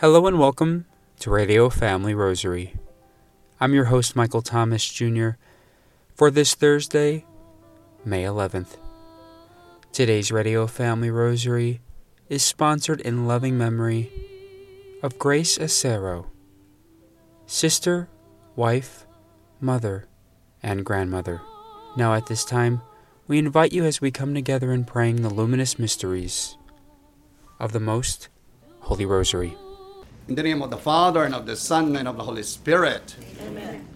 Hello and welcome to Radio Family Rosary. I'm your host, Michael Thomas Jr., for this Thursday, May 11th. Today's Radio Family Rosary is sponsored in loving memory of Grace Acero, sister, wife, mother, and grandmother. Now, at this time, we invite you as we come together in praying the luminous mysteries of the Most Holy Rosary. In the name of the Father, and of the Son, and of the Holy Spirit. Amen.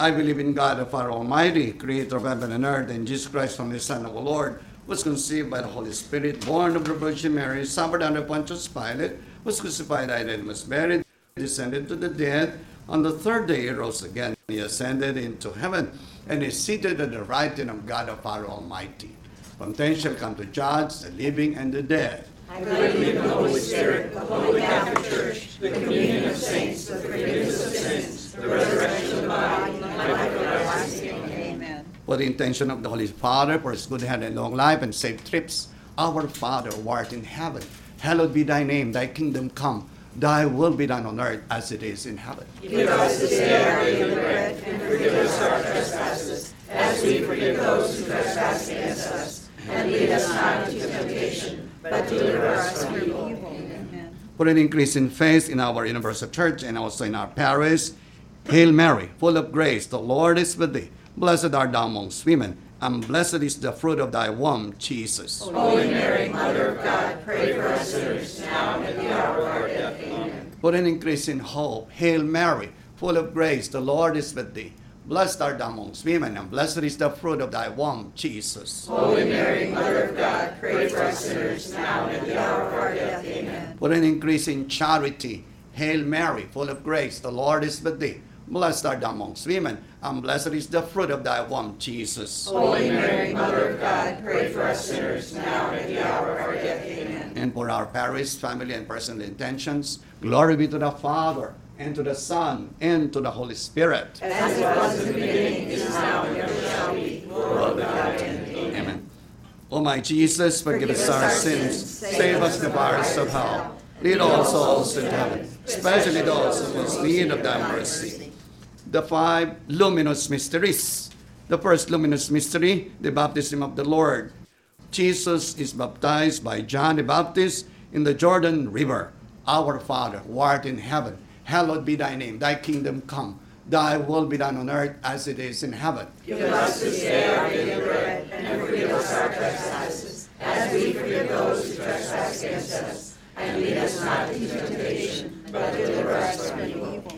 I believe in God, the Father Almighty, creator of heaven and earth, and Jesus Christ, only Son of the Lord, was conceived by the Holy Spirit, born of the Virgin Mary, suffered under Pontius Pilate, was crucified, died, and was buried, descended to the dead. On the third day he rose again. He ascended into heaven, and is seated at the right hand of God, the Father Almighty. From thence shall come to judge the living and the dead. I believe in the Holy Spirit, the Holy Catholic Church, the communion of saints, the forgiveness of sins, the resurrection of the body, and life everlasting. Amen. For the intention of the Holy Father, for his good health and long life and safe trips, our Father who art in heaven, hallowed be thy name, thy kingdom come, thy will be done on earth as it is in heaven. Give us this day our daily bread, and forgive us our trespasses, as we forgive those who trespass against us. And lead us not into temptation, but deliver us from evil. Amen. For an increase in faith in our universal church and also in our parish, Hail Mary, full of grace, the Lord is with thee. Blessed art thou amongst women, and blessed is the fruit of thy womb, Jesus. Holy Mary, Mother of God, pray for us sinners, now and at the hour of our death. For an increase in hope, Hail Mary, full of grace, the Lord is with thee. Blessed art thou amongst women, and blessed is the fruit of thy womb, Jesus. Holy Mary, Mother of God, pray for us sinners, now and at the hour of our death. Amen. For an increase in charity, Hail Mary, full of grace, the Lord is with thee. Blessed art thou amongst women, and blessed is the fruit of thy womb, Jesus. Holy Mary, Mother of God, pray for us sinners, now and at the hour of our death. Amen. And for our parish, family, and personal intentions, glory be to the Father, and to the Son, and to the Holy Spirit. As it was in the beginning, is now, and ever shall be, world without end. Amen. O my Jesus, forgive us our sins, save us from the fires of hell. Lead all souls into heaven, especially those who most need of thy mercy. The five luminous mysteries. The first luminous mystery, the baptism of the Lord. Jesus is baptized by John the Baptist in the Jordan River. Our Father, who art in heaven, hallowed be thy name. Thy kingdom come. Thy will be done on earth as it is in heaven. Give us this day our daily bread, and forgive us our trespasses, as we forgive those who trespass against us. And lead us not into temptation, but deliver us from evil.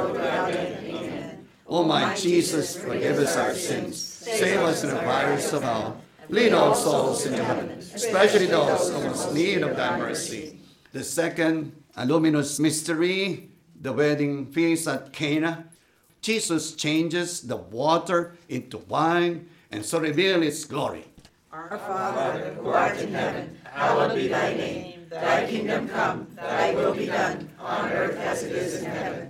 world without end. Amen. O my Jesus, forgive us our sins, save us from the fires of hell, lead all souls into heaven, especially those who most need of thy mercy. The second a luminous mystery, the wedding feast at Cana. Jesus changes the water into wine and so reveals its glory. Our Father, who art in heaven, hallowed be thy name. Thy kingdom come, thy will be done, on earth as it is in heaven.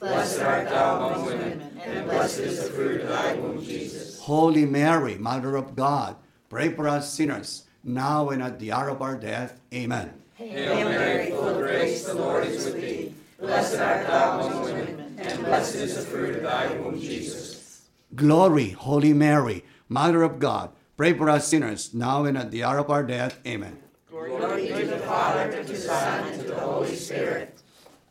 Blessed art thou among women, and blessed is the fruit of thy womb, Jesus. Holy Mary, Mother of God, pray for us sinners, now and at the hour of our death. Amen. Hail Mary, full of grace, the Lord is with thee. Blessed art thou among women, and blessed is the fruit of thy womb, Jesus. Glory, Holy Mary, Mother of God, pray for us sinners, now and at the hour of our death. Amen. Glory to the Father, and to the Son, and to the Holy Spirit.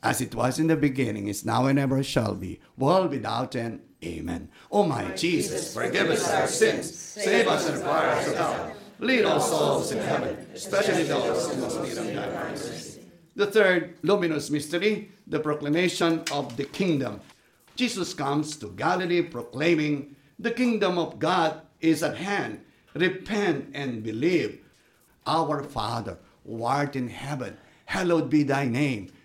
As it was in the beginning, is now, and ever shall be, world without end. Amen. O my Jesus, forgive us our sins, save us from the fires of lead all souls in heaven, especially those who most need of thy mercy. The third luminous mystery, the proclamation of the kingdom. Jesus comes to Galilee proclaiming, The kingdom of God is at hand. Repent and believe. Our Father, who art in heaven, hallowed be thy name.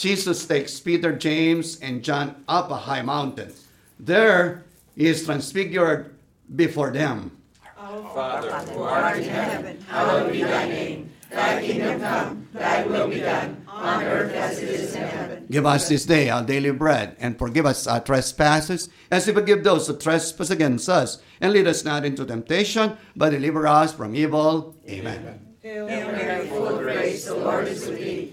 Jesus takes Peter, James, and John up a high mountain. There he is transfigured before them. Father, who art in heaven, hallowed be thy name. Thy kingdom come, thy will be done, on earth as it is in heaven. Give us this day our daily bread, and forgive us our trespasses, as we forgive those who trespass against us. And lead us not into temptation, but deliver us from evil. Amen. Hail Mary, full of grace, the Lord is with thee.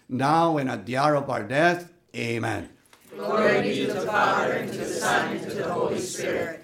now and at the hour of our death. Amen. Glory be to the Father, and to the Son, and to the Holy Spirit.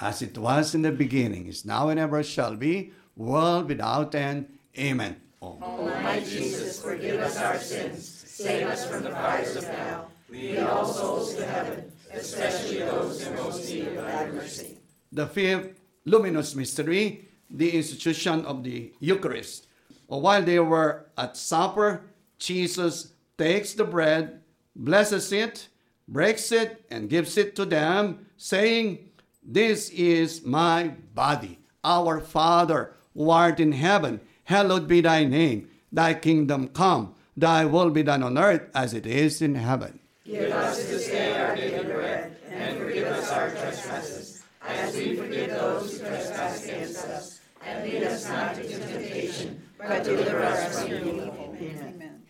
As it was in the beginning, is now and ever shall be, world without end. Amen. Oh. My Jesus, forgive us our sins, save us from the fires of hell. Lead all souls to heaven, especially those in most need of thy mercy. The fifth luminous mystery, the institution of the Eucharist. While they were at supper, Jesus takes the bread, blesses it, breaks it, and gives it to them, saying, This is my body. Our Father, who art in heaven, hallowed be thy name. Thy kingdom come, thy will be done on earth as it is in heaven. Give us this day our daily bread, and forgive us our trespasses, as we forgive those who trespass against us. And lead us not into temptation, but deliver us from evil. Amen.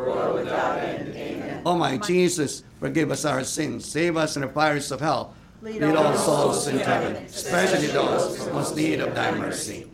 world without end. Amen. O my Jesus, forgive us our sins, save us from the fires of hell. Lead all souls into heaven, especially those who most need of thy mercy.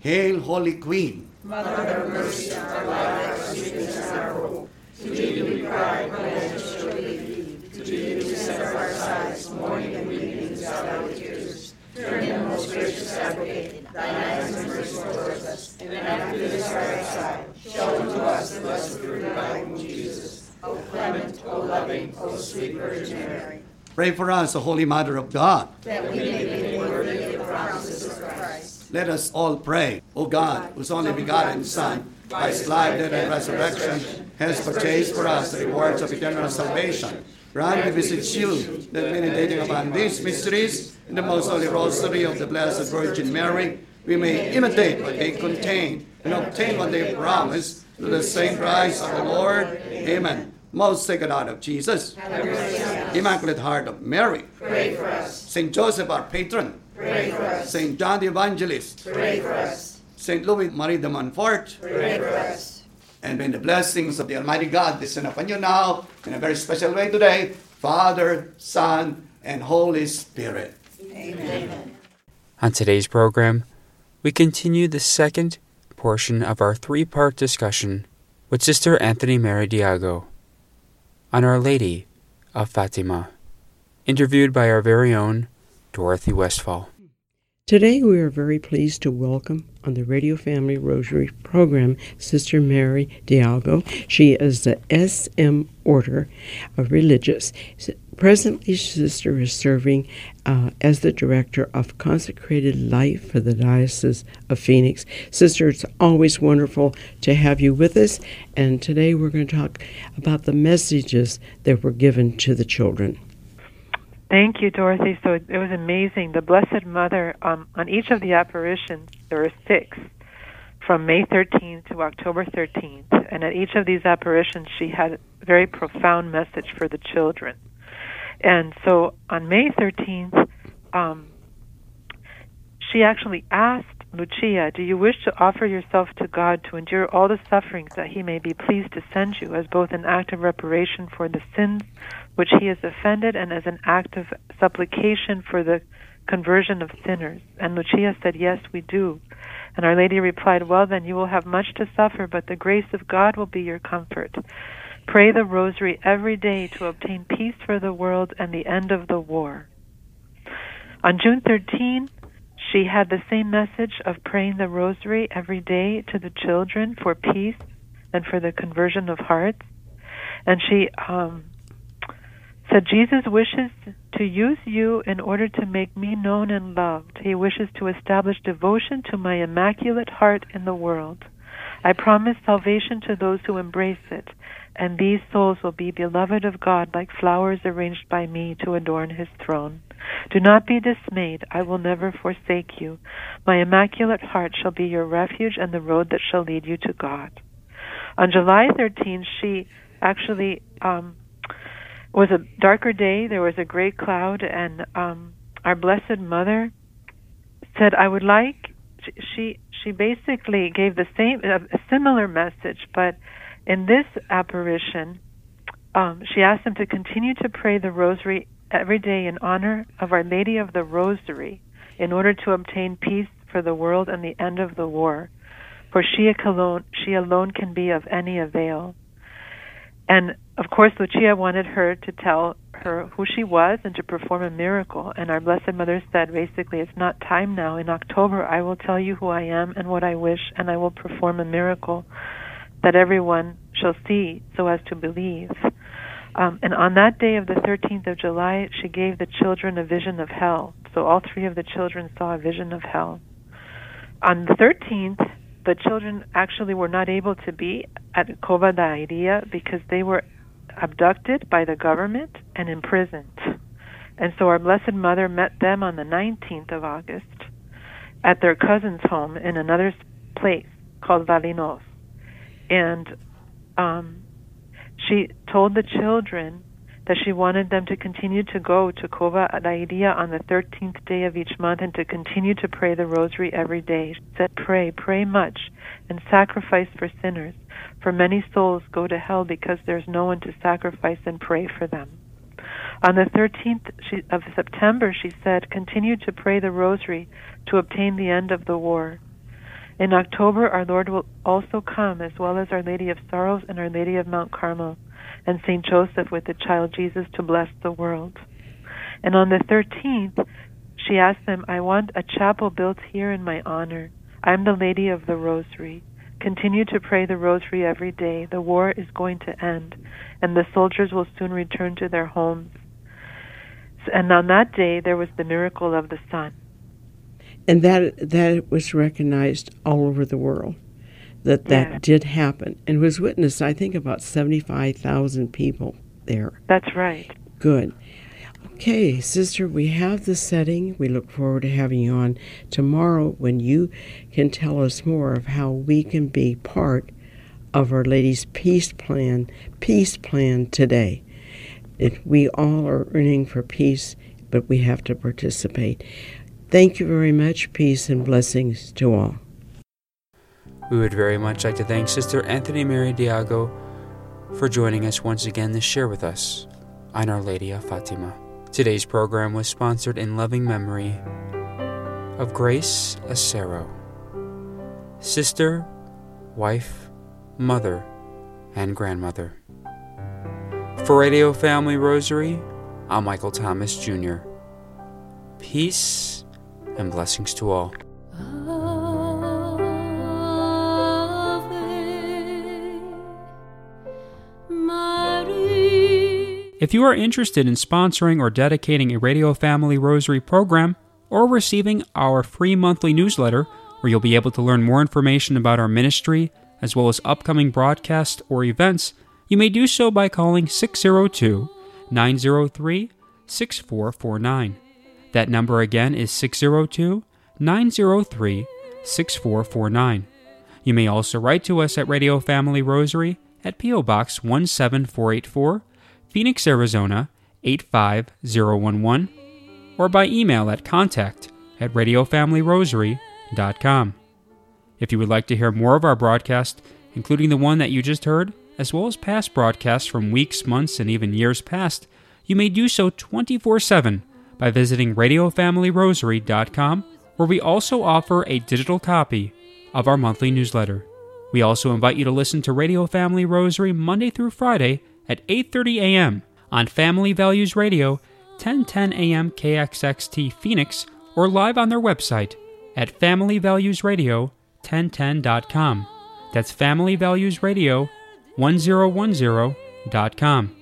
Hail, Holy Queen. Mother of mercy, our life, our sweetness, and our hope. To thee do we cry, and shall we believe. To thee do we send our sighs, mourning and weeping in salvation tears. Turn most gracious advocate, thine eyes and mercy towards us, and after this our exile, show unto us the blessed fruit of thy womb, Jesus. O clement, O loving, O sweet Virgin Mary, Pray for us, O Holy Mother of God. that we may be worthy of the promises of Christ. Let us all pray. O God, whose only begotten Son, by his life, death, and resurrection, has purchased for us the rewards of eternal salvation. Grant, we beseech you, that meditating upon these mysteries in the most holy rosary of the Blessed Virgin Mary, we may imitate what they contain and obtain what they promise through the same Christ our Lord. Amen. Most Sacred Heart of Jesus, Immaculate Heart of Mary, Pray for us. Saint Joseph, our patron, Pray for us. Saint John the Evangelist, Pray for us. Saint Louis Marie de Montfort, Pray for us. and may the blessings of the Almighty God descend upon you now in a very special way today, Father, Son, and Holy Spirit. Amen. On today's program, we continue the second portion of our three part discussion with Sister Anthony Mary Diago on Our Lady of Fatima, interviewed by our very own Dorothy Westfall. Today, we are very pleased to welcome on the Radio Family Rosary program Sister Mary Diago. She is the SM Order of Religious. Presently, Sister is serving uh, as the Director of Consecrated Life for the Diocese of Phoenix. Sister, it's always wonderful to have you with us, and today we're going to talk about the messages that were given to the children. Thank you, Dorothy. So it, was amazing. The Blessed Mother, um, on each of the apparitions, there were six from May 13th to October 13th. And at each of these apparitions, she had a very profound message for the children. And so on May 13th, um, she actually asked Lucia, Do you wish to offer yourself to God to endure all the sufferings that He may be pleased to send you as both an act of reparation for the sins which He has offended and as an act of supplication for the conversion of sinners? And Lucia said, Yes, we do. And Our Lady replied, Well, then you will have much to suffer, but the grace of God will be your comfort. Pray the rosary every day to obtain peace for the world and the end of the war. On June 13, she had the same message of praying the rosary every day to the children for peace and for the conversion of hearts. And she um, said, Jesus wishes to use you in order to make me known and loved. He wishes to establish devotion to my immaculate heart in the world. I promise salvation to those who embrace it, and these souls will be beloved of God like flowers arranged by me to adorn his throne. Do not be dismayed, I will never forsake you. My immaculate heart shall be your refuge and the road that shall lead you to God. On July 13th, she actually um, was a darker day. There was a great cloud, and um, our Blessed Mother said, "I would like." She she basically gave the same a similar message, but in this apparition, um, she asked them to continue to pray the Rosary every day in honor of Our Lady of the Rosary, in order to obtain peace for the world and the end of the war. For she alone, she alone can be of any avail. And of course, Lucia wanted her to tell her who she was and to perform a miracle. And our Blessed Mother said, basically, it's not time now. In October, I will tell you who I am and what I wish, and I will perform a miracle that everyone shall see so as to believe. Um, and on that day of the 13th of July, she gave the children a vision of hell. So all three of the children saw a vision of hell. On the 13th, the children actually were not able to be at Cova da Iria because they were abducted by the government and imprisoned. And so our Blessed Mother met them on the 19th of August at their cousin's home in another place called Valinhos. And um, she told the children that she wanted them to continue to go to Cova da Iria on the 13th day of each month and to continue to pray the rosary every day. She said, Pray, pray much, and sacrifice for sinners, for many souls go to hell because there's no one to sacrifice and pray for them. On the 13th of September, she said, Continue to pray the rosary to obtain the end of the war. In October, our Lord will also come, as well as Our Lady of Sorrows and Our Lady of Mount Carmel and St. Joseph with the child Jesus to bless the world. And on the 13th, she asked them, I want a chapel built here in my honor. I am the Lady of the Rosary. Continue to pray the Rosary every day. The war is going to end, and the soldiers will soon return to their homes. And on that day, there was the miracle of the sun. And that that was recognized all over the world that that yeah. did happen and was witnessed, I think, about 75,000 people there. That's right. Good. Okay, sister, we have the setting. We look forward to having you on tomorrow when you can tell us more of how we can be part of Our Lady's peace plan, peace plan today. It, we all are earning for peace, but we have to participate. Thank you very much. Peace and blessings to all. We would very much like to thank Sister Anthony Mary Diago for joining us once again to share with us on Our Lady of Fatima. Today's program was sponsored in loving memory of Grace Acero, sister, wife, mother, and grandmother. For Radio Family Rosary, I'm Michael Thomas Jr. Peace and blessings to all. If you are interested in sponsoring or dedicating a Radio Family Rosary program, or receiving our free monthly newsletter, where you'll be able to learn more information about our ministry, as well as upcoming broadcasts or events, you may do so by calling 602 903 6449. That number again is 602 903 6449. You may also write to us at Radio Family Rosary at P.O. Box 17484. Phoenix, Arizona 85011, or by email at contact at radiofamilyrosary.com. If you would like to hear more of our broadcast, including the one that you just heard, as well as past broadcasts from weeks, months, and even years past, you may do so 24 7 by visiting radiofamilyrosary.com, where we also offer a digital copy of our monthly newsletter. We also invite you to listen to Radio Family Rosary Monday through Friday at 8:30 a.m. on Family Values Radio, 1010 a.m. KXXT Phoenix, or live on their website at familyvaluesradio1010.com. That's familyvaluesradio1010.com.